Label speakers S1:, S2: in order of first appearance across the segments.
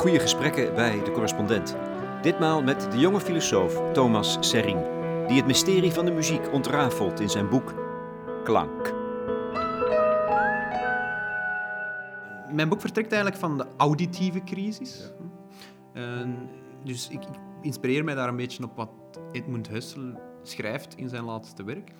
S1: goede gesprekken bij de correspondent. Ditmaal met de jonge filosoof Thomas Serring, die het mysterie van de muziek ontrafelt in zijn boek Klank.
S2: Mijn boek vertrekt eigenlijk van de auditieve crisis. En dus ik, ik inspireer mij daar een beetje op wat Edmund Husserl schrijft in zijn laatste werk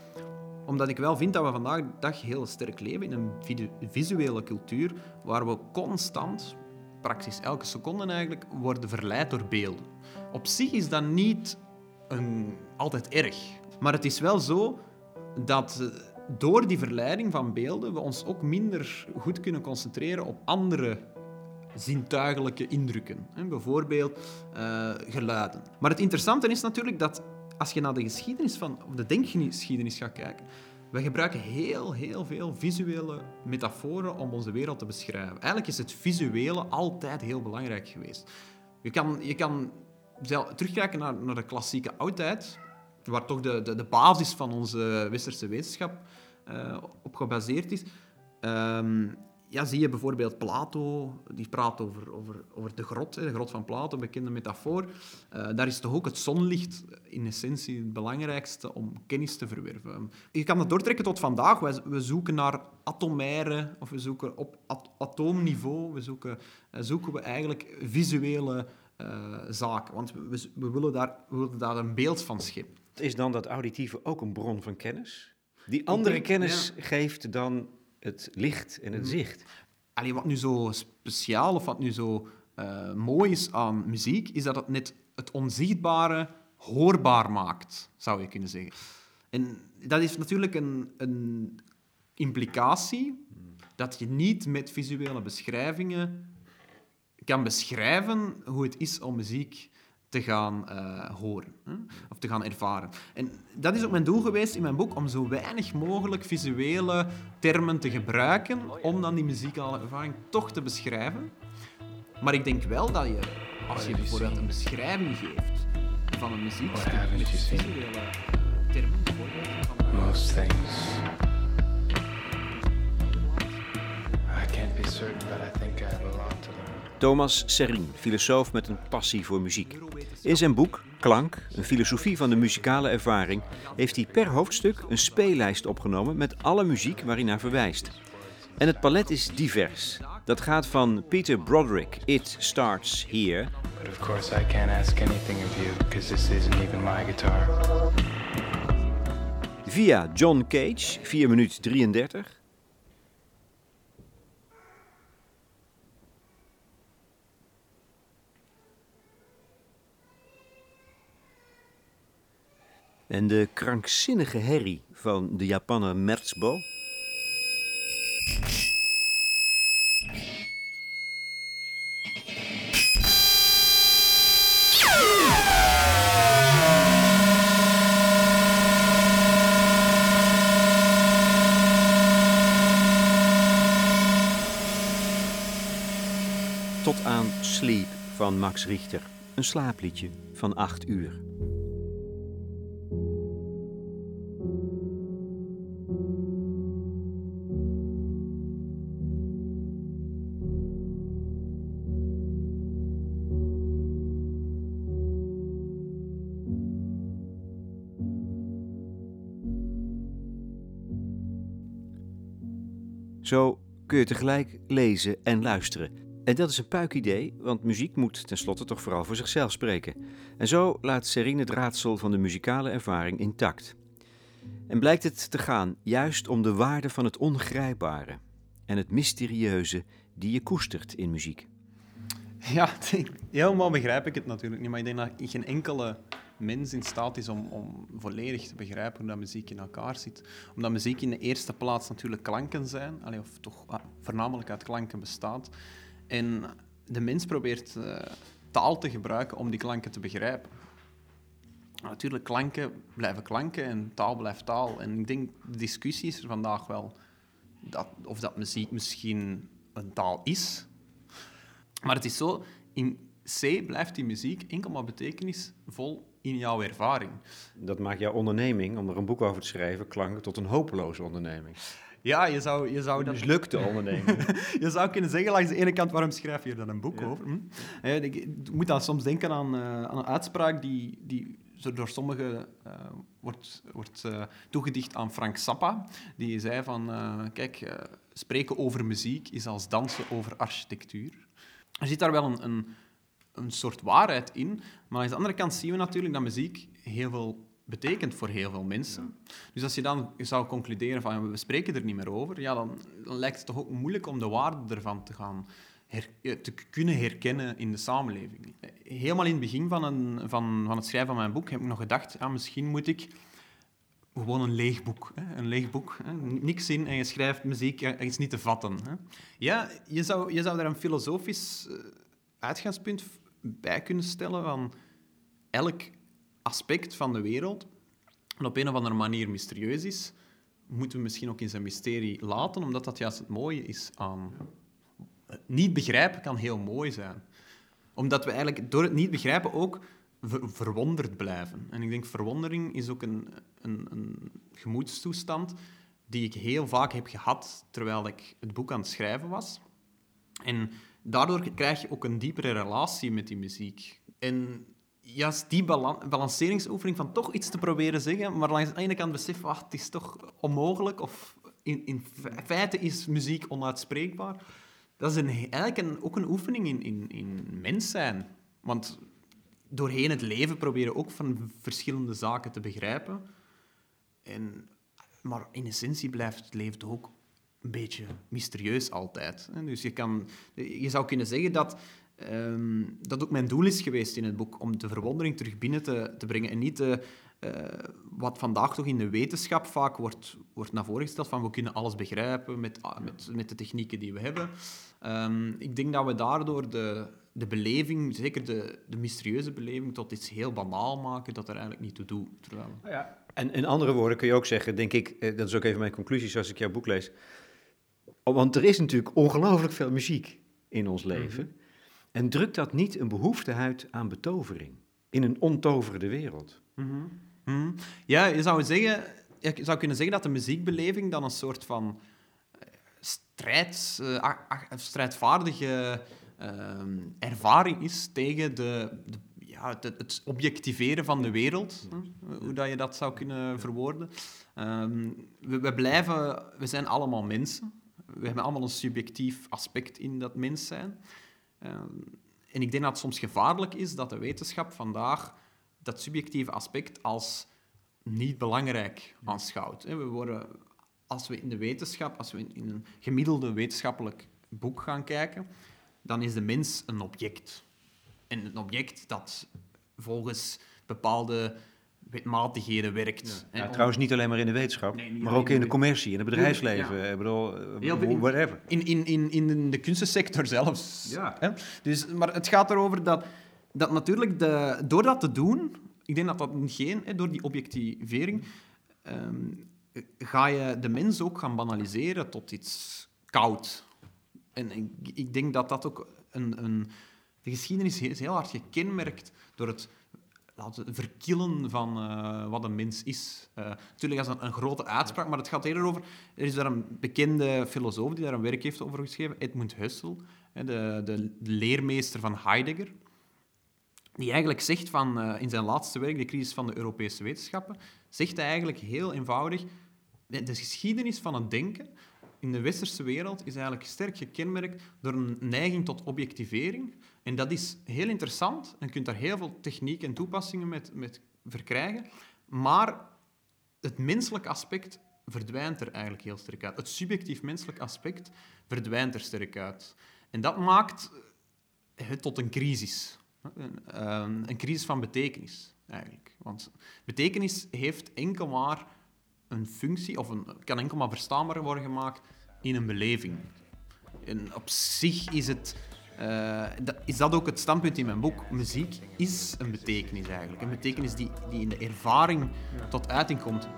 S2: omdat ik wel vind dat we vandaag de dag heel sterk leven in een visuele cultuur waar we constant, praktisch elke seconde eigenlijk, worden verleid door beelden. Op zich is dat niet een, altijd erg. Maar het is wel zo dat eh, door die verleiding van beelden we ons ook minder goed kunnen concentreren op andere zintuigelijke indrukken. Bijvoorbeeld uh, geluiden. Maar het interessante is natuurlijk dat als je naar de geschiedenis van, of de denkgeschiedenis gaat kijken, we gebruiken heel, heel veel visuele metaforen om onze wereld te beschrijven. Eigenlijk is het visuele altijd heel belangrijk geweest. Je kan, je kan terugkijken naar, naar de klassieke oudheid, waar toch de, de, de basis van onze westerse wetenschap uh, op gebaseerd is. Um, ja, zie je bijvoorbeeld Plato, die praat over, over, over de grot, de grot van Plato, een bekende metafoor. Uh, daar is toch ook het zonlicht in essentie het belangrijkste om kennis te verwerven. Je kan dat doortrekken tot vandaag. We, we zoeken naar atomaire, of we zoeken op atoomniveau, we zoeken, uh, zoeken we eigenlijk visuele uh, zaken. Want we, we, willen daar, we willen daar een beeld van scheppen.
S1: Is dan dat auditieve ook een bron van kennis? Die andere kennis geeft dan het licht en het mhm. zicht.
S2: Allee, wat nu zo speciaal of wat nu zo uh, mooi is aan muziek, is dat het net het onzichtbare hoorbaar maakt, zou je kunnen zeggen. En dat is natuurlijk een, een implicatie dat je niet met visuele beschrijvingen kan beschrijven hoe het is om muziek te gaan uh, horen hè? of te gaan ervaren. En dat is ook mijn doel geweest in mijn boek, om zo weinig mogelijk visuele termen te gebruiken om dan die muzikale ervaring toch te beschrijven. Maar ik denk wel dat je, als je bijvoorbeeld een beschrijving geeft van een muziekstuk met visuele termen, bijvoorbeeld van... Most things
S1: I can't be certain, but I think I have a lot to learn. Thomas Serrin, filosoof met een passie voor muziek. In zijn boek Klank, een filosofie van de muzikale ervaring, heeft hij per hoofdstuk een speellijst opgenomen met alle muziek waarin hij verwijst. En het palet is divers. Dat gaat van Peter Broderick, It Starts Here. But of course I can't ask anything of you because this isn't even my guitar. Via John Cage, 4 minuut 33. En de krankzinnige herrie van de Japaner Merzbo. Tot aan Sleep van Max Richter. Een slaapliedje van acht uur. Kun je tegelijk lezen en luisteren. En dat is een puik idee, want muziek moet tenslotte toch vooral voor zichzelf spreken. En zo laat Serine het raadsel van de muzikale ervaring intact. En blijkt het te gaan juist om de waarde van het ongrijpbare en het mysterieuze die je koestert in muziek.
S2: Ja, helemaal begrijp ik het natuurlijk niet, maar ik denk dat geen enkele mens in staat is om, om volledig te begrijpen hoe dat muziek in elkaar zit. Omdat muziek in de eerste plaats natuurlijk klanken zijn, of toch ah, voornamelijk uit klanken bestaat. En de mens probeert uh, taal te gebruiken om die klanken te begrijpen. Natuurlijk, klanken blijven klanken en taal blijft taal. En ik denk, de discussie is er vandaag wel dat, of dat muziek misschien een taal is. Maar het is zo, in C blijft die muziek enkel maar betekenisvol in jouw ervaring.
S1: Dat maakt jouw onderneming, om er een boek over te schrijven, klanken tot een hopeloze onderneming.
S2: Ja, je zou, je zou
S1: dat... Mislukte onderneming.
S2: je zou kunnen zeggen, langs de ene kant, waarom schrijf je er dan een boek over? Hm? Ik moet dan soms denken aan, uh, aan een uitspraak die, die door sommigen uh, wordt, wordt uh, toegedicht aan Frank Zappa. Die zei van, kijk, spreken over muziek is als dansen over architectuur. Er zit daar wel een, een, een soort waarheid in, maar aan de andere kant zien we natuurlijk dat muziek heel veel betekent voor heel veel mensen. Dus als je dan zou concluderen van we spreken er niet meer over, ja, dan, dan lijkt het toch ook moeilijk om de waarde ervan te gaan te kunnen herkennen in de samenleving. Helemaal in het begin van, een, van, van het schrijven van mijn boek heb ik nog gedacht, ja, misschien moet ik gewoon een leeg boek. Hè? Een leeg boek. Hè? Niks in en je schrijft muziek, er is niet te vatten. Hè? Ja, je zou, je zou daar een filosofisch eh, uitgangspunt bij kunnen stellen van elk aspect van de wereld en op een of andere manier mysterieus is, moeten we misschien ook in zijn mysterie laten, omdat dat juist het mooie is aan... Het niet begrijpen kan heel mooi zijn. Omdat we eigenlijk door het niet begrijpen ook verwonderd blijven. En ik denk, verwondering is ook een, een, een gemoedstoestand die ik heel vaak heb gehad terwijl ik het boek aan het schrijven was. En daardoor krijg je ook een diepere relatie met die muziek. En juist die balanceringsoefening van toch iets te proberen zeggen, maar langs de ene kant beseffen, wacht, het is toch onmogelijk, of in, in feite is muziek onuitspreekbaar. Dat is een, eigenlijk ook een oefening in, in, in mens zijn. Want doorheen het leven proberen ook van verschillende zaken te begrijpen. En, maar in essentie blijft het leven ook een beetje mysterieus altijd. Dus je, kan, je zou kunnen zeggen dat um, dat ook mijn doel is geweest in het boek, om de verwondering terug binnen te, te brengen en niet de, uh, wat vandaag toch in de wetenschap vaak wordt, wordt naar voren gesteld, van we kunnen alles begrijpen met, met, met de technieken die we hebben. Um, ik denk dat we daardoor de, de beleving, zeker de, de mysterieuze beleving, tot iets heel banaal maken dat er eigenlijk niet toe doet. Terwijl...
S1: Ja. En in andere woorden kun je ook zeggen, denk ik, eh, dat is ook even mijn conclusie als ik jouw boek lees. Want er is natuurlijk ongelooflijk veel muziek in ons leven. Mhm. En drukt dat niet een behoefte uit aan betovering in een ontoverde wereld?
S2: Mhm. Mhm. Ja, je zou, zeggen, je zou kunnen zeggen dat de muziekbeleving dan een soort van eh, strijd, uh, strijdvaardige ehm, ervaring is tegen de, de ja, het, het, objectiveren van de wereld, hoe dat je dat zou kunnen verwoorden. Ehm, we, we, blijven, we zijn allemaal mensen. We hebben allemaal een subjectief aspect in dat mens zijn. Ehm, en ik denk dat het soms gevaarlijk is dat de wetenschap vandaag dat subjectieve aspect als niet belangrijk aanschouwt. We worden, als we in de wetenschap, als we in een gemiddelde wetenschappelijk boek gaan kijken, dan is de mens een object. En een object dat volgens bepaalde wetmatigheden werkt.
S1: Ja. trouwens, niet alleen maar in de wetenschap, maar ook in de commercie, in het bedrijfsleven. Ja. Ik bedoel, eh, whatever.
S2: In, in, in, in de kunstensector zelfs. Ja. Hè? Dus, maar het gaat erover dat, dat natuurlijk, de, door dat te doen, ik denk dat dat geen, hè, door die objectivering, um, ga je de mens ook gaan banaliseren tot iets koud. En ik, ik denk dat dat ook een, een de geschiedenis is heel hard gekenmerkt door het laten verkillen van uh, wat een mens is. Uh, natuurlijk is dat een, grote uitspraak, maar het gaat eerder over... Er is daar een bekende filosoof die daar een werk heeft over geschreven, Edmund Husserl, de, de, leermeester van Heidegger, die eigenlijk zegt van, uh, in zijn laatste werk, De crisis van de Europese wetenschappen, zegt hij eigenlijk heel eenvoudig, de geschiedenis van het denken in de westerse wereld is eigenlijk sterk gekenmerkt door een neiging tot objectivering. En dat is heel interessant. Je kunt daar heel veel techniek en toepassingen met, met verkrijgen. Maar het menselijk aspect verdwijnt er eigenlijk heel sterk uit. Het subjectief menselijk aspect verdwijnt er sterk uit. En dat maakt het tot een crisis. Een, ehm, een crisis van betekenis, eigenlijk. Want betekenis heeft enkel maar een functie, of kan enkel maar verstaanbaar worden gemaakt in een beleving. En op zich is, het, uh, is dat ook het standpunt in mijn boek. Muziek is een betekenis eigenlijk. Een betekenis die, die in de ervaring tot uiting komt.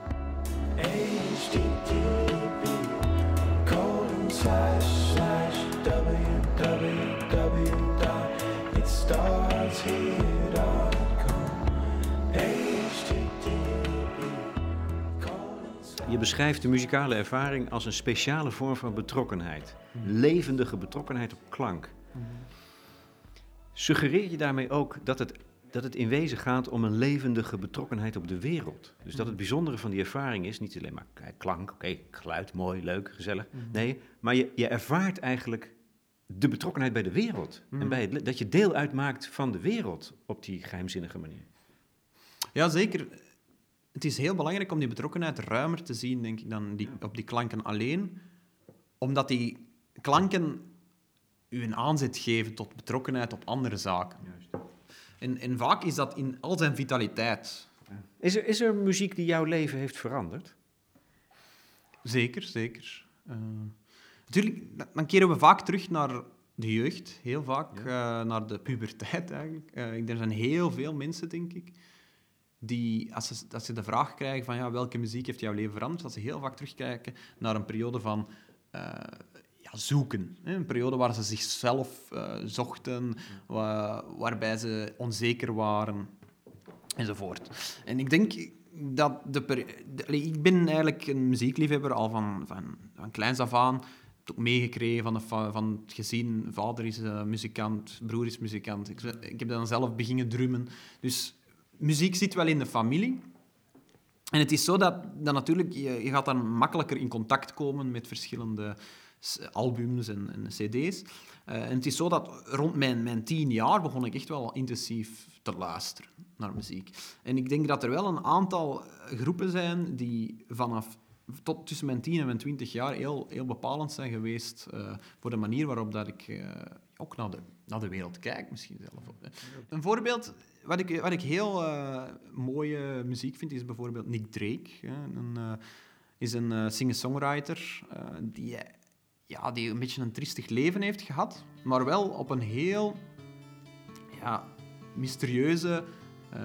S1: Je beschrijft de muzikale ervaring als een speciale vorm van betrokkenheid. Levendige betrokkenheid op klank. Mhm. Suggereer je daarmee ook dat het, dat het in wezen gaat om een levendige betrokkenheid op de wereld? Dus dat het mhm. bijzondere van die ervaring is niet alleen maar klank, oké, geluid, mooi, leuk, gezellig. Nee, maar je, je ervaart eigenlijk de betrokkenheid bij de wereld. En bij het, dat je deel uitmaakt van de wereld op die geheimzinnige manier.
S2: Ja, zeker het is heel belangrijk om die betrokkenheid ruimer te zien, denk ik, dan die, op die klanken alleen. Omdat die klanken u een aanzet geven tot betrokkenheid op andere zaken. Juist. En, en vaak is dat in al zijn vitaliteit.
S1: Is er, is er muziek die jouw leven heeft veranderd?
S2: Zeker, zeker. Uh, natuurlijk, dan keren we vaak terug naar de jeugd, heel vaak, uh, naar de puberteit eigenlijk. Uh, er zijn heel veel mensen, denk ik, die, als ze, als ze de vraag krijgen van ja, welke muziek heeft jouw leven veranderd, dat ze heel vaak terugkijken naar een periode van zoeken. Een periode waar ze zichzelf uh, zochten, waarbij ze onzeker waren, enzovoort. En ik denk dat de, de, ik ben eigenlijk een muziekliefhebber al van, van, van kleins af aan. Ook meegekregen van, de, van het gezin. Vader is uh, muzikant, broer is muzikant. Ik, ik heb dan zelf beginnen drummen. Dus muziek zit wel in de familie. En het is zo dat, dat natuurlijk, je, je gaat dan makkelijker in contact komen met verschillende albums en, en cd's. Uh, en het is zo dat rond mijn, mijn tien jaar begon ik echt wel intensief te luisteren naar muziek. En ik denk dat er wel een aantal groepen zijn die vanaf tot tussen mijn tien en mijn twintig jaar heel, heel bepalend zijn geweest uh, voor de manier waarop dat ik uh, ook naar de, naar de wereld kijk, misschien zelf. Een voorbeeld wat ik, wat ik heel mooie muziek vind, is bijvoorbeeld Nick Drake. Een, is een singer-songwriter die, ja, die een beetje een triestig leven heeft gehad, maar wel op een heel ja, mysterieuze,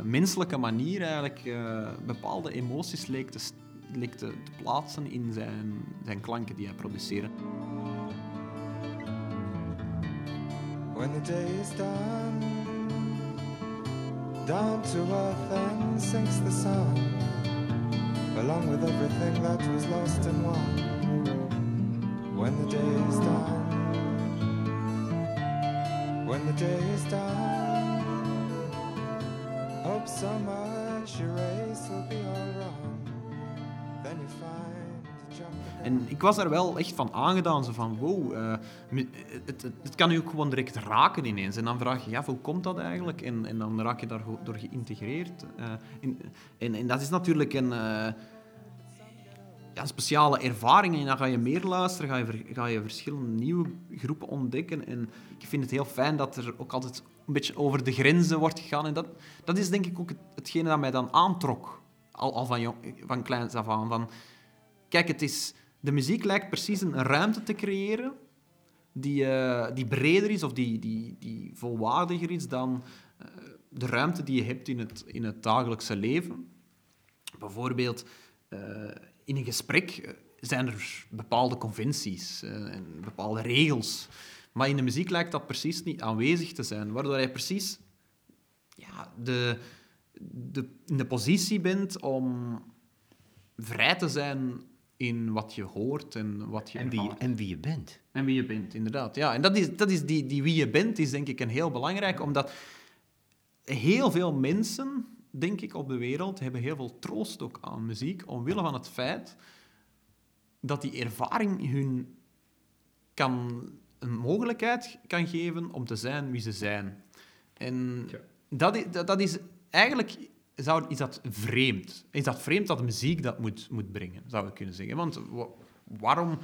S2: menselijke manier eigenlijk bepaalde emoties leek te, leek te, te plaatsen in zijn, zijn klanken die hij produceerde. When the day is done Down to earth and sinks the sun, along with everything that was lost and won. When the day is done, when the day is done, hope so much your race will be all wrong. Then you find. En ik was daar wel echt van aangedaan. Zo van, wow, uh, het, het, kan je ook gewoon direct raken ineens. En dan vraag je, ja, hoe komt dat eigenlijk? En, en dan raak je daardoor geïntegreerd. Uh, in, en, en dat is natuurlijk een... Uh, speciale ervaring. En dan ga je meer luisteren, ga je, ga je verschillende nieuwe groepen ontdekken. En ik vind het heel fijn dat er ook altijd een beetje over de grenzen wordt gegaan. En dat, dat is denk ik ook het, hetgene dat mij dan aantrok. Al, al van, van kleins af aan. Van, kijk, het is de muziek lijkt precies een ruimte te creëren die, uh, die breder is of die, die, die volwaardiger is dan uh, de ruimte die je hebt in het, in het dagelijkse leven. Bijvoorbeeld, uh, in een gesprek zijn er bepaalde conventies en bepaalde regels. Maar in de muziek lijkt dat precies niet aanwezig te zijn, waardoor je precies ja, de, de, in de positie bent om vrij te zijn in wat je hoort en wat je
S1: en wie, en wie je bent.
S2: En wie je bent, inderdaad. Ja, en dat is, dat is die, die wie je bent is denk ik een heel belangrijk, omdat heel veel mensen, denk ik, op de wereld hebben heel veel troost ook aan muziek, omwille van het feit dat die ervaring hun kan een mogelijkheid kan geven om te zijn wie ze zijn. En dat, is, dat, dat is eigenlijk zou, is dat vreemd? Is dat vreemd dat muziek dat moet, moet brengen, zou ik kunnen zeggen? Want waarom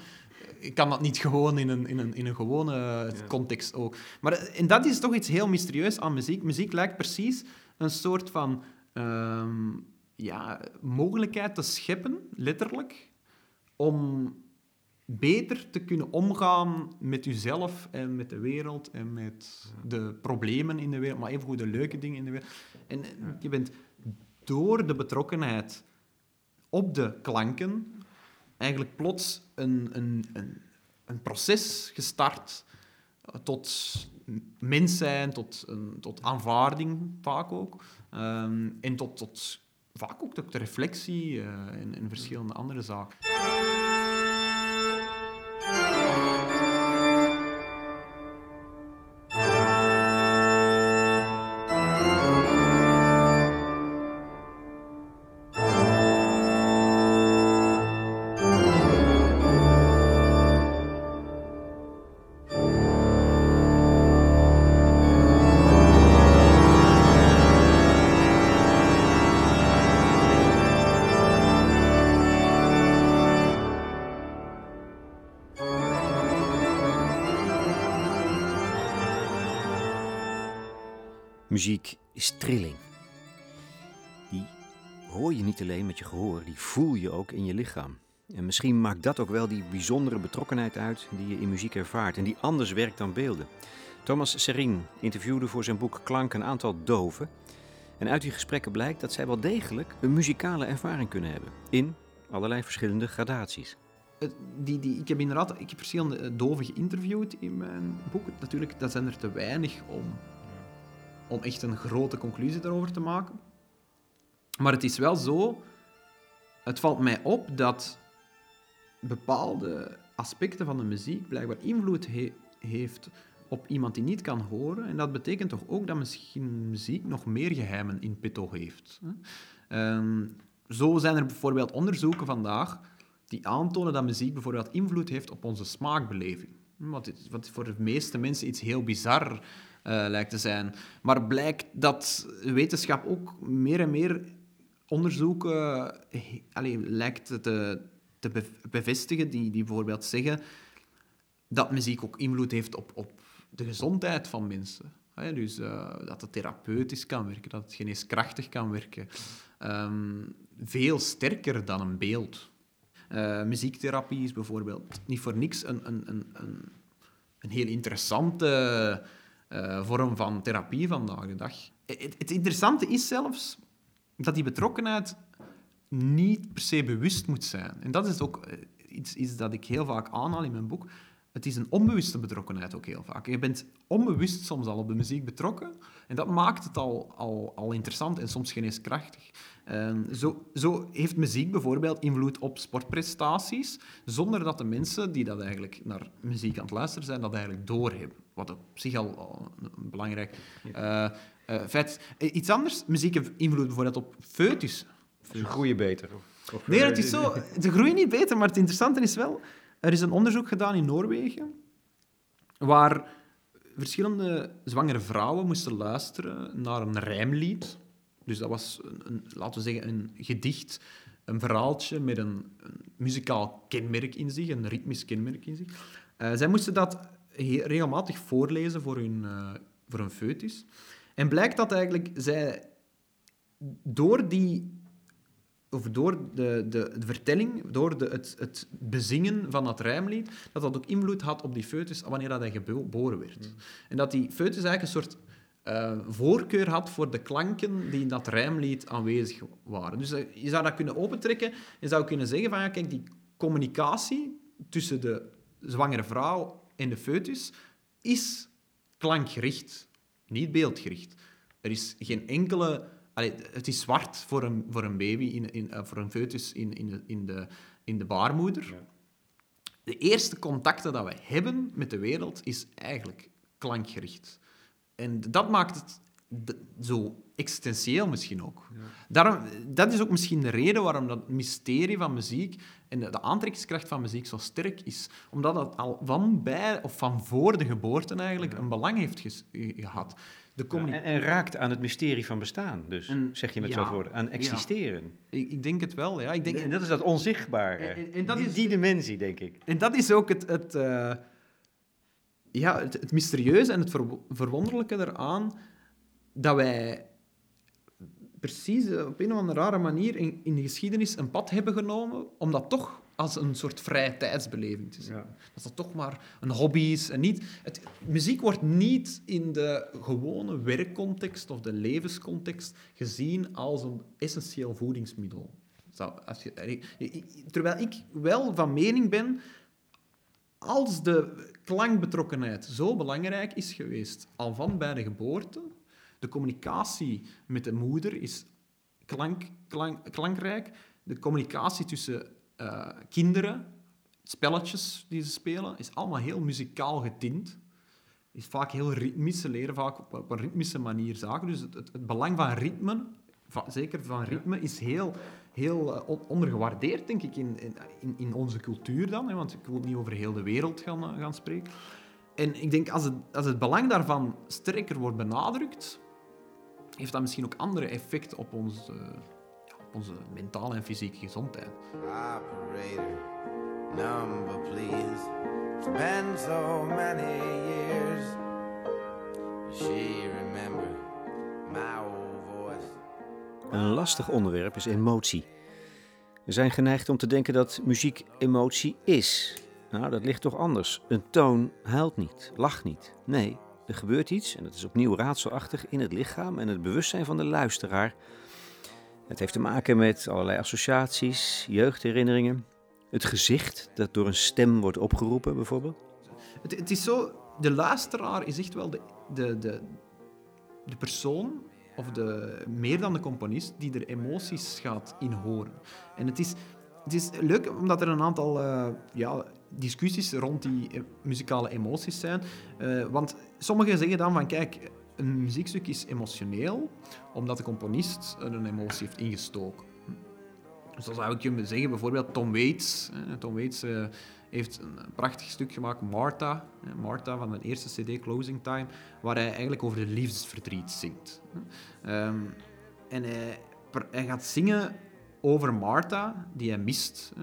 S2: kan dat niet gewoon in een, in een, in een gewone context ook? Maar en dat is toch iets heel mysterieus aan muziek. Muziek lijkt precies een soort van ehm, ja, mogelijkheid te scheppen, letterlijk, om beter te kunnen omgaan met jezelf en met de wereld en met de problemen in de wereld, maar evengoed de leuke dingen in de wereld. En je bent door de betrokkenheid op de klanken eigenlijk plots een, een, een, een proces gestart tot mens zijn, tot, een, tot aanvaarding vaak ook, um, en tot, tot vaak ook de reflectie en, en verschillende andere zaken.
S1: Muziek is trilling. Die hoor je niet alleen met je gehoor, die voel je ook in je lichaam. En misschien maakt dat ook wel die bijzondere betrokkenheid uit die je in muziek ervaart en die anders werkt dan beelden. Thomas Serin interviewde voor zijn boek Klank een aantal doven. En uit die gesprekken blijkt dat zij wel degelijk een muzikale ervaring kunnen hebben. In allerlei verschillende gradaties.
S2: Die, die, ik heb inderdaad ik heb verschillende eh, doven geïnterviewd in mijn boek. Natuurlijk, dat zijn er te weinig om om echt een grote conclusie daarover te maken. Maar het is wel zo, het valt mij op dat bepaalde aspecten van de muziek blijkbaar invloed heeft op iemand die niet kan horen. En dat betekent toch ook dat misschien muziek nog meer geheimen in petto heeft. Um, zo zijn er bijvoorbeeld onderzoeken vandaag die aantonen dat muziek bijvoorbeeld invloed heeft op onze smaakbeleving. Wat, voor de meeste mensen iets heel bizar lijkt te zijn. Maar blijkt dat wetenschap ook meer en meer onderzoeken lijkt te, te bevestigen, die, die bijvoorbeeld zeggen dat muziek ook invloed heeft op, op de gezondheid van mensen. dus uh, dat het therapeutisch kan werken, dat het geneeskrachtig kan werken. Um, veel sterker dan een beeld. Uh, muziektherapie is bijvoorbeeld niet voor niks een, een, een, een, een heel interessante uh, vorm van therapie vandaag de dag. Het, het, interessante is zelfs dat die betrokkenheid niet per se bewust moet zijn. En dat is ook eh, iets, iets dat ik heel vaak aanhaal in mijn boek. Het is een onbewuste betrokkenheid ook heel vaak. Je bent onbewust soms al op de muziek betrokken. En dat maakt het al, al, al interessant en soms geneeskrachtig. Uh, zo, zo heeft muziek bijvoorbeeld invloed op sportprestaties, zonder dat de mensen die dat eigenlijk naar muziek aan het luisteren zijn, dat eigenlijk doorhebben. Wat op zich al, een belangrijk uh, uh, feit is. Iets anders, muziek heeft invloed bijvoorbeeld op foetus.
S1: Ze groeien beter.
S2: Of, nee, het is zo. Ze groeien niet beter, maar het interessante is wel... Er is een onderzoek gedaan in Noorwegen, waar verschillende zwangere vrouwen moesten luisteren naar een rijmlied. Dus dat was, een, laten we zeggen, een gedicht, een verhaaltje met een, een muzikaal kenmerk in zich, een ritmisch kenmerk in zich. Uh, zij moesten dat regelmatig voorlezen voor hun, uh, voor hun foetus. En blijkt dat eigenlijk zij door die of door de, de, de, vertelling, door de, het, het bezingen van dat rijmlied, dat dat ook invloed had op die foetus wanneer dat hij geboren werd. Hmm. En dat die foetus eigenlijk een soort uh, voorkeur had voor de klanken die in dat rijmlied aanwezig waren. Dus uh, je zou dat kunnen opentrekken en zou kunnen zeggen van ja, kijk, die communicatie tussen de zwangere vrouw en de foetus is klankgericht, niet beeldgericht. Er is geen enkele Allee, het is zwart voor een, voor een baby, in, in, uh, voor een foetus in, in, de, in, de, in de baarmoeder. Ja. De eerste contacten dat we hebben met de wereld is eigenlijk klankgericht. En dat maakt het zo existentieel misschien ook. Ja. Daarom, dat is ook misschien de reden waarom dat mysterie van muziek en de, de aantrekkingskracht van muziek zo sterk is. Omdat het al van bij of van voor de geboorte eigenlijk een belang heeft gehad.
S1: De en, en, raakt aan het mysterie van bestaan, dus zeg je met ja, zo'n woorden, aan existeren.
S2: Ik, ik, denk het wel, ja. Ik denk,
S1: en dat is dat onzichtbare, en, en dat die, is, die dimensie, denk ik.
S2: En dat is ook het, het, uh, ja, het, het, mysterieuze en het ver, verwonderlijke eraan, dat wij precies op een of andere rare manier in, in de geschiedenis een pad hebben genomen om dat toch als een soort vrije tijdsbeleving te zien. Dat dat toch maar een hobby is. En niet, het, muziek wordt niet in de gewone werkcontext of de levenscontext gezien als een essentieel voedingsmiddel. Als je, terwijl ik wel van mening ben, als de klankbetrokkenheid zo belangrijk is geweest, al van bij de geboorte, de communicatie met de moeder is klank, klank, klankrijk. De communicatie tussen uh, kinderen, spelletjes die ze spelen, is allemaal heel muzikaal getint. Is vaak heel ritmisch. Leren vaak op, een ritmische manier zaken. Dus het, belang van ritme, zeker van ritme, is heel, heel uh, ondergewaardeerd, denk ik, in, in, in onze cultuur dan. Hè, want ik wil niet over heel de wereld gaan, uh, gaan spreken. En ik denk, als het, als het belang daarvan sterker wordt benadrukt, heeft dat misschien ook andere effecten op, ons, op onze mentale en fysieke gezondheid. Operator, number please. It's been so many years. She remember my old voice. Een lastig onderwerp is emotie. We zijn geneigd om te denken dat muziek emotie is. Nou, dat ligt toch anders. Een toon huilt niet, lacht niet. Nee, er gebeurt iets, en dat is opnieuw raadselachtig, in het lichaam en het bewustzijn van de luisteraar. Het heeft te maken met allerlei associaties, jeugdherinneringen. Het gezicht dat door een stem wordt opgeroepen, bijvoorbeeld. Het, het is zo, de luisteraar is echt wel de, de, de, de persoon, of de, meer dan de componist, die er emoties gaat in horen. En het is, het is leuk omdat er een aantal uh, ja, discussies rond die eh, muzikale emoties zijn. Uh, want sommigen zeggen dan van, kijk, een muziekstuk is emotioneel omdat de componist een emotie heeft ingestoken. Dus zou ik je zeggen, bijvoorbeeld Tom Waits. Tom Waits uh, heeft een prachtig stuk gemaakt, Martha. Martha van de eerste cd, Closing Time, waar hij eigenlijk over de liefdesverdriet zingt. Um, en hij, hij gaat zingen over Martha, die hij mist.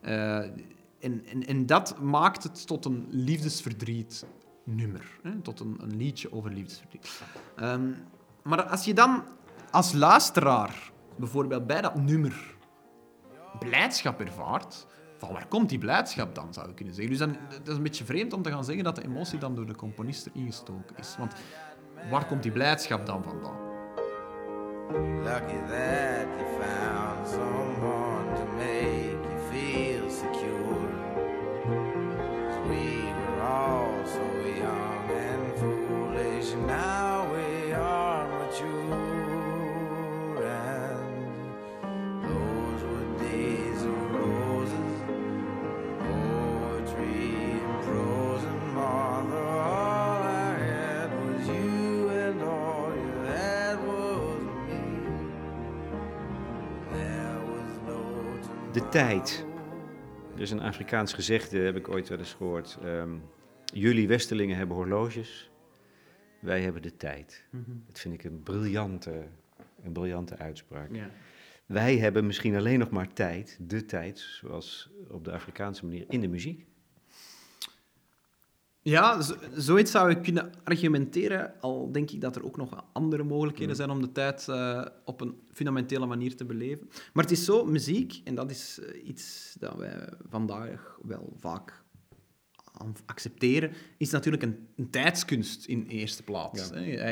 S2: En, en dat maakt het tot een liefdesverdriet nummer. Hè? Tot een, een, liedje over liefdesverdriet. Um, maar als je dan als luisteraar bijvoorbeeld bij dat nummer blijdschap ervaart, van waar komt die blijdschap dan, zou je kunnen zeggen. Dus dan, dat is een beetje vreemd om te gaan zeggen dat de emotie dan door de componist ingestoken is. Want waar komt die blijdschap dan vandaan? Lucky that you found someone to make you feel secure. We De tijd. Er is een Afrikaans gezegde, heb ik ooit wel eens gehoord. Um, jullie Westelingen hebben horloges, wij hebben de tijd. Mhm. Dat vind ik een briljante, een briljante uitspraak. Ja. Wij hebben misschien alleen nog maar tijd, de tijd, zoals op de Afrikaanse manier, in de muziek. Ja, zoiets zou ik kunnen argumenteren, al denk ik dat er ook nog andere mogelijkheden mm. zijn om de tijd uh, op een fundamentele manier te beleven. Maar het is zo, muziek, en dat is uh, iets dat wij vandaag wel vaak accepteren, is natuurlijk een, een tijdskunst in eerste plaats.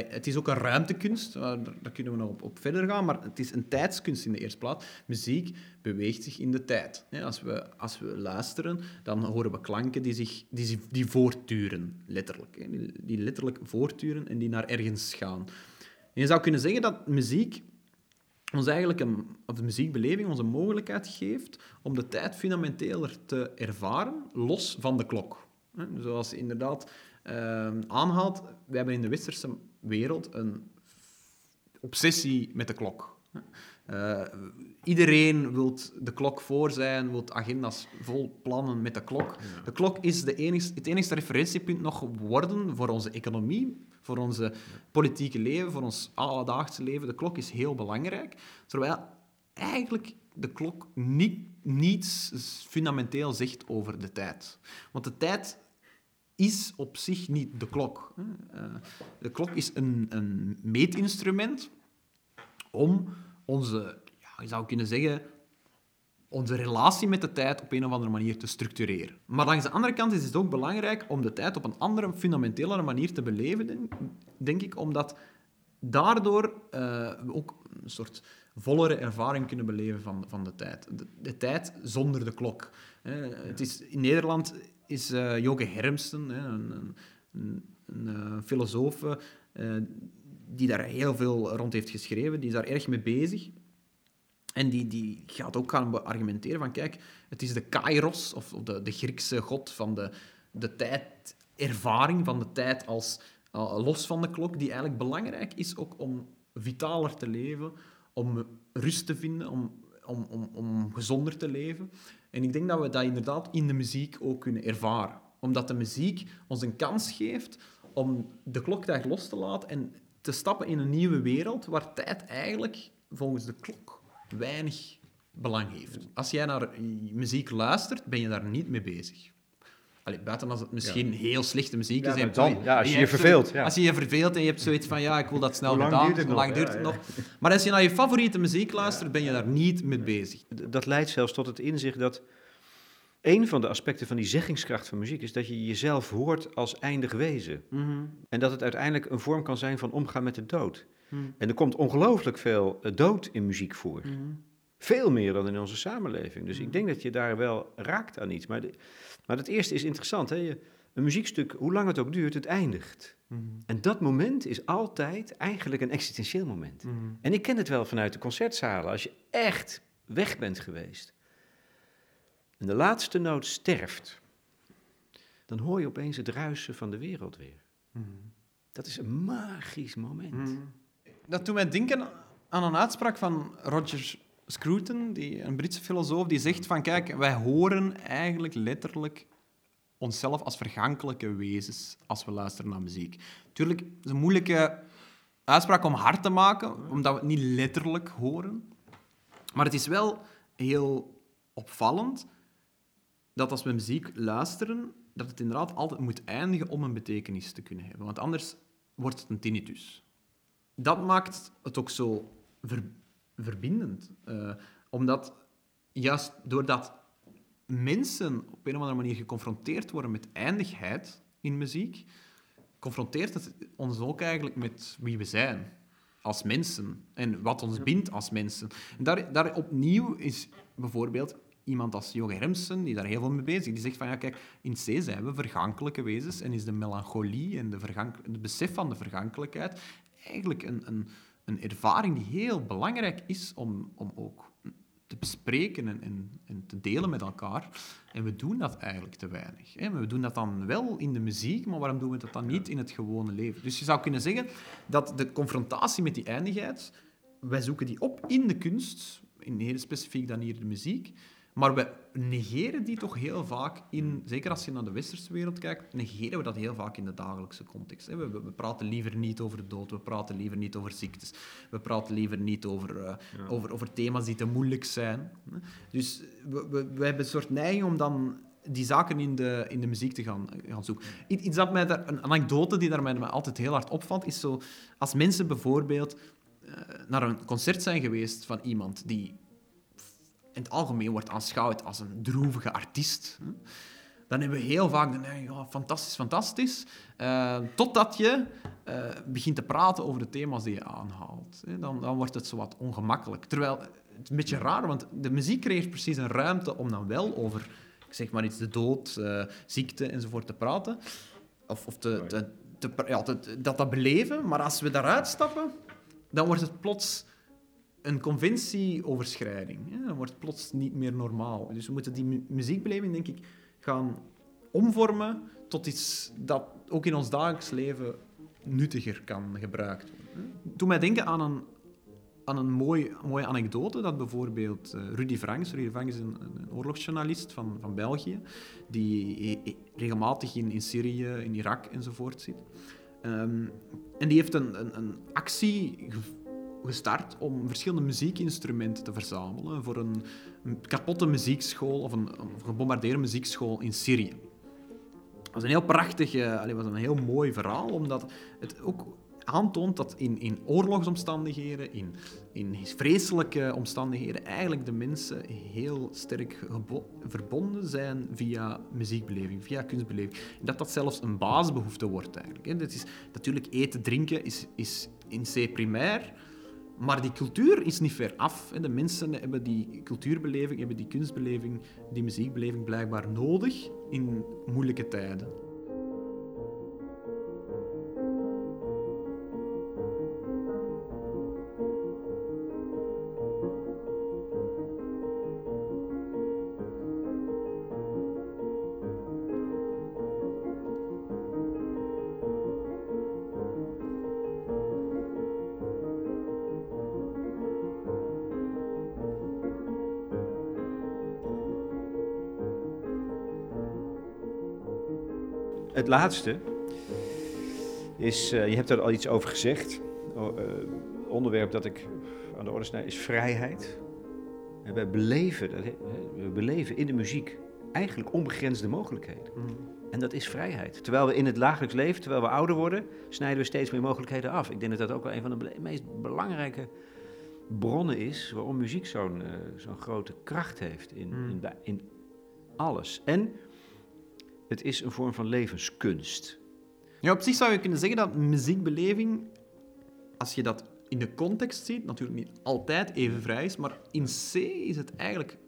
S2: Het is ook een ruimtekunst, daar kunnen we nog op, op, verder gaan, maar het is een tijdskunst in de eerste plaats. Muziek beweegt zich in de tijd. Als we, als we luisteren, dan horen we klanken die, zich, die, die voortduren, letterlijk. Die letterlijk voortduren en die naar ergens gaan. En je zou kunnen zeggen dat muziek ons eigenlijk een, of de muziekbeleving ons een mogelijkheid geeft om de tijd fundamenteler te ervaren, los van de klok. Zoals je inderdaad uh, aanhaalt, we hebben in de westerse wereld een obsessie met de klok. Uh, iedereen wil de klok voor zijn, wil agenda's vol plannen met de klok. De klok is de enigste, het enigste referentiepunt nog geworden voor onze economie, voor onze politieke leven, voor ons alledaagse leven. De klok is heel belangrijk, terwijl eigenlijk de klok niet, niets fundamenteel zegt over de tijd. Want de tijd is op zich niet de klok. Eh, de klok is een, een meetinstrument om onze, ja, je zou kunnen zeggen, onze relatie met de tijd op een of andere manier te structureren. Maar langs de andere kant is het ook belangrijk om de tijd op een andere, fundamentelere manier te beleven, denk ik, omdat daardoor uh, we ook een soort vollere ervaring kunnen beleven van, van de tijd. De, de tijd zonder de klok. Het is, in Nederland is uh, Joke Hermsten, hè, een, een, uh, filosoof uh, die daar heel veel rond heeft geschreven. Die is daar erg mee bezig. En die, die gaat ook gaan argumenteren van, kijk, het is de kairos, of de, de Griekse god van de, de tijdervaring, van de tijd als los van de klok, die eigenlijk belangrijk is ook om vitaler te leven, om rust te vinden, om, om, om, om gezonder te leven. En ik denk dat we dat inderdaad in de muziek ook kunnen ervaren. Omdat de muziek ons een kans geeft om de kloktijd los te laten en te stappen in een nieuwe wereld waar tijd eigenlijk volgens de klok weinig belang heeft. Als jij naar muziek luistert, ben je daar niet mee bezig. Allee, buiten als het misschien heel slechte muziek is.
S1: Ja, dan, ja, als je je, verveelt. Ja.
S2: Als je je verveelt en je hebt zoiets van, ja, ik wil dat snel Hoe gedaan. Hoe lang duurt het nog? Maar als je naar je favoriete muziek luistert, ben je daar niet mee bezig.
S1: Dat leidt zelfs tot het inzicht dat een van de aspecten van die zeggingskracht van muziek is dat je jezelf hoort als eindig wezen. Mhm. En dat het uiteindelijk een vorm kan zijn van omgaan met de dood. Mhm. En er komt ongelooflijk veel eh, dood in muziek voor. Mhm. Veel meer dan in onze samenleving. Dus ik denk dat je daar wel raakt aan iets. Maar, de, maar het eerste is interessant. Hè? Je, een muziekstuk, hoe lang het ook duurt, het eindigt. En dat moment is altijd eigenlijk een existentieel moment. En ik ken het wel vanuit de concertzalen. Als je echt weg bent geweest en de laatste noot sterft, dan hoor je opeens het ruisen van de wereld weer. Mm. Dat is een magisch moment. Mm.
S2: Dat doet mij denken aan een uitspraak van Roger Scruton, die, een Britse filosoof, die zegt van kijk, wij horen eigenlijk letterlijk onszelf als vergankelijke wezens als we luisteren naar muziek. Tuurlijk, het is een moeilijke uitspraak om hard te maken, omdat we het niet letterlijk horen. Maar het is wel heel opvallend dat als we muziek luisteren, dat het inderdaad altijd moet eindigen om een betekenis te kunnen hebben. Want anders wordt het een tinnitus. Dat maakt het ook zo verbindend. Uh, omdat juist doordat mensen op een of andere manier geconfronteerd worden met eindigheid in muziek, confronteert het ons ook eigenlijk met wie we zijn als mensen en wat ons bindt als mensen. En daar, daar opnieuw is bijvoorbeeld iemand als Joge Hermsen, die daar heel veel mee bezig is, die zegt van ja, kijk, in C zijn we vergankelijke wezens en is de melancholie en de het besef van de vergankelijkheid eigenlijk een, een, een ervaring die heel belangrijk is om, om ook te bespreken en, en, en, te delen met elkaar. En we doen dat eigenlijk te weinig. Hè? We doen dat dan wel in de muziek, maar waarom doen we dat dan niet in het gewone leven? Dus je zou kunnen zeggen dat de confrontatie met die eindigheid, wij zoeken die op in de kunst, in heel specifiek dan hier de muziek, maar we negeren die toch heel vaak in, zeker als je naar de westerse wereld kijkt, negeren we dat heel vaak in de dagelijkse context. We, we, praten liever niet over de dood, we praten liever niet over ziektes, we praten liever niet over, uh, over, over thema's die te moeilijk zijn. Dus we, we, we hebben een soort neiging om dan die zaken in de, in de muziek te gaan, gaan zoeken. Iets dat mij daar, een anekdote die daar mij altijd heel hard opvalt, is zo, als mensen bijvoorbeeld uh, naar een concert zijn geweest van iemand die in het algemeen wordt aanschouwd als een droevige artiest. Dan hebben we heel vaak de neiging, fantastisch, fantastisch. Uh, totdat je uh, begint te praten over de thema's die je aanhaalt. Dan, dan wordt het zo wat ongemakkelijk. Terwijl, het is een beetje raar, want de muziek creëert precies een ruimte om dan wel over, zeg maar iets, de dood, uh, ziekte enzovoort te praten. Of, of te, ja, dat dat beleven. Maar als we daaruit stappen, dan wordt het plots een conventieoverschrijding. Ja, dan wordt plots niet meer normaal. Dus we moeten die muziekbeleving, denk ik, gaan omvormen tot iets dat ook in ons dagelijks leven nuttiger kan gebruikt worden. Doe mij denken aan een, aan een mooi, mooie anekdote dat bijvoorbeeld uh, Rudy Franks, Rudy Franks is een, een, oorlogsjournalist van, van België, die regelmatig in, in Syrië, in Irak enzovoort zit. Um, en die heeft een, een, een actie gestart om verschillende muziekinstrumenten te verzamelen voor een, kapotte muziekschool of een, een gebombardeerde muziekschool in Syrië. Dat was een heel prachtig, uh, was een heel mooi verhaal, omdat het ook aantoont dat in, in oorlogsomstandigheden, in, in vreselijke omstandigheden, eigenlijk de mensen heel sterk verbonden zijn via muziekbeleving, via kunstbeleving. En dat dat zelfs een basisbehoefte wordt eigenlijk. Dat is, natuurlijk, eten, drinken is, is in C primair, maar die cultuur is niet ver af. De mensen hebben die cultuurbeleving, hebben die kunstbeleving, die muziekbeleving blijkbaar nodig in moeilijke tijden.
S1: Het laatste is, uh, je hebt er al iets over gezegd. Oh, uh, onderwerp dat ik aan de orde snij is vrijheid. En wij beleven, we beleven in de muziek eigenlijk onbegrensde mogelijkheden. Mm. En dat is vrijheid. Terwijl we in het dagelijks leven, terwijl we ouder worden, snijden we steeds meer mogelijkheden af. Ik denk dat dat ook wel een van de meest belangrijke bronnen is waarom muziek zo'n uh, zo'n grote kracht heeft in, mm. in, in alles. En het is een vorm van levenskunst.
S2: Ja, op zich zou je kunnen zeggen dat muziekbeleving, als je dat in de context ziet, natuurlijk niet altijd even vrij is, maar in C is het eigenlijk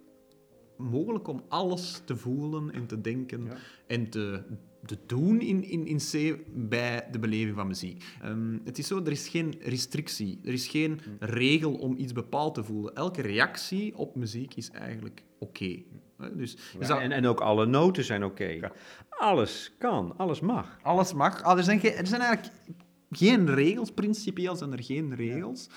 S2: mogelijk om alles te voelen en te denken en te, te doen in, in, in C bij de beleving van muziek. Um, het is zo, er is geen restrictie, er is geen hm. regel om iets bepaald te voelen. Elke reactie op muziek is eigenlijk oké.
S1: Dus, ja, en, en ook alle noten zijn oké. Alles kan, alles mag.
S2: Alles mag. Ah, er, zijn er zijn eigenlijk geen regels, principieel zijn er geen regels.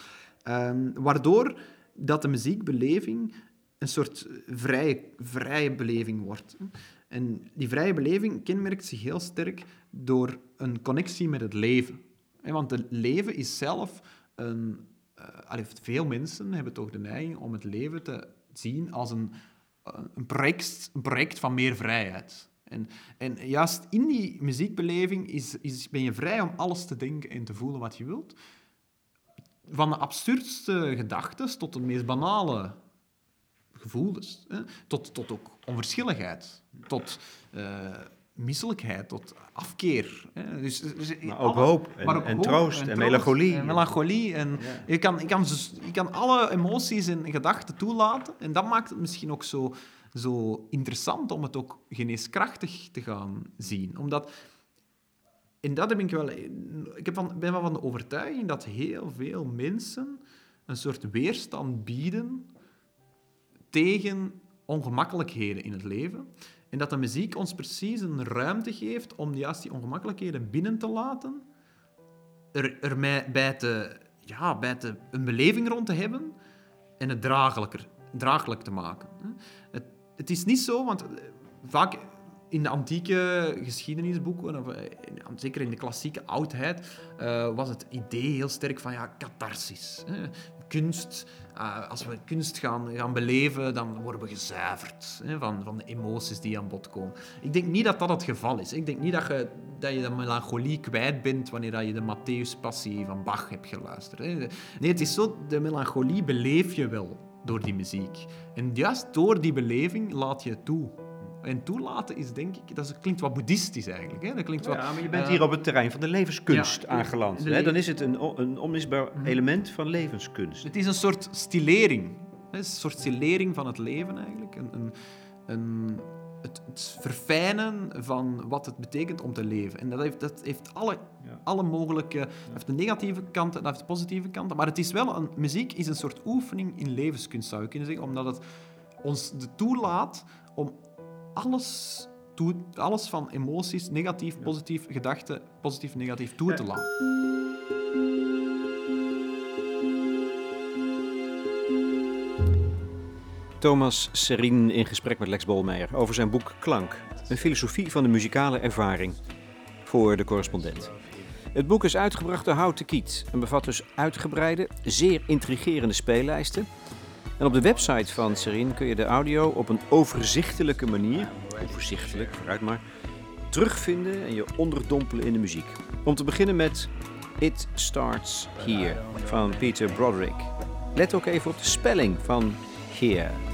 S2: Um, waardoor dat de muziekbeleving een soort vrije, vrije beleving wordt. En die vrije beleving kenmerkt zich heel sterk door een connectie met het leven. Want het leven is zelf een... Uh, veel mensen hebben toch de neiging om het leven te zien als een, een, project, project van meer vrijheid. En, en juist in die muziekbeleving is, is, ben je vrij om alles te denken en te voelen wat je wilt. Van de absurdste gedachten tot de meest banale gevoelens. Hè? Tot, tot ook onverschilligheid, tot uh, misselijkheid, tot afkeer. Hè?
S1: Dus, dus maar ook hoop en, maar en troost en, melancholie.
S2: En melancholie. En je, kan, je, kan, je kan alle emoties en gedachten toelaten. En dat maakt het misschien ook zo, zo interessant om het ook geneeskrachtig te gaan zien. Omdat... En dat heb ik wel... Ik heb van, ben wel van de overtuiging dat heel veel mensen een soort weerstand bieden tegen ongemakkelijkheden in het leven. En dat de muziek ons precies een ruimte geeft om juist die ongemakkelijkheden binnen te laten, er, er bij te, ja, bij te, een beleving rond te hebben en het draaglijker, draaglijk te maken. Het, het is niet zo, want vaak in de antieke geschiedenisboeken, of eh, zeker in de klassieke oudheid, uh, was het idee heel sterk van ja, catharsis. Kunst, uh, als we kunst gaan, gaan beleven, dan worden we gezuiverd hè, van, van de emoties die aan bod komen. Ik denk niet dat dat het geval is. Ik denk niet dat je, dat je de melancholie kwijt bent wanneer je de Matthäus-passie van Bach hebt geluisterd. Hè. Nee, het is zo, de melancholie beleef je wel door die muziek. En juist door die beleving laat je het toe. En toelaten is denk ik, dat klinkt wat boeddhistisch eigenlijk. Hè? Dat klinkt wat,
S1: ja, maar je bent hier op het terrein van de levenskunst aangeland. Hè? Dan is het een, een onmisbaar mhm. element van levenskunst.
S2: Het is een soort stilering. Een soort stilering van het leven eigenlijk. Een, een, een het, het, verfijnen van wat het betekent om te leven. En dat heeft, dat heeft alle, alle mogelijke... Dat heeft de negatieve kanten, dat heeft de positieve kanten. Maar het is wel een... Muziek is een soort oefening in levenskunst, zou je kunnen zeggen. Omdat het ons toelaat om alles, toe, alles van emoties, negatief, positief, gedachten, positief, negatief, toe te laten.
S1: Thomas Serien in gesprek met Lex Bolmeijer over zijn boek Klank, een filosofie van de muzikale ervaring voor de correspondent. Het boek is uitgebracht door Houten Kiet en bevat dus uitgebreide, zeer intrigerende speellijsten en op de website van Serin kun je de audio op een overzichtelijke manier, overzichtelijk, vooruit maar, terugvinden en je onderdompelen in de muziek. Om te beginnen met It Starts Here van Peter Broderick. Let ook even op de spelling van here.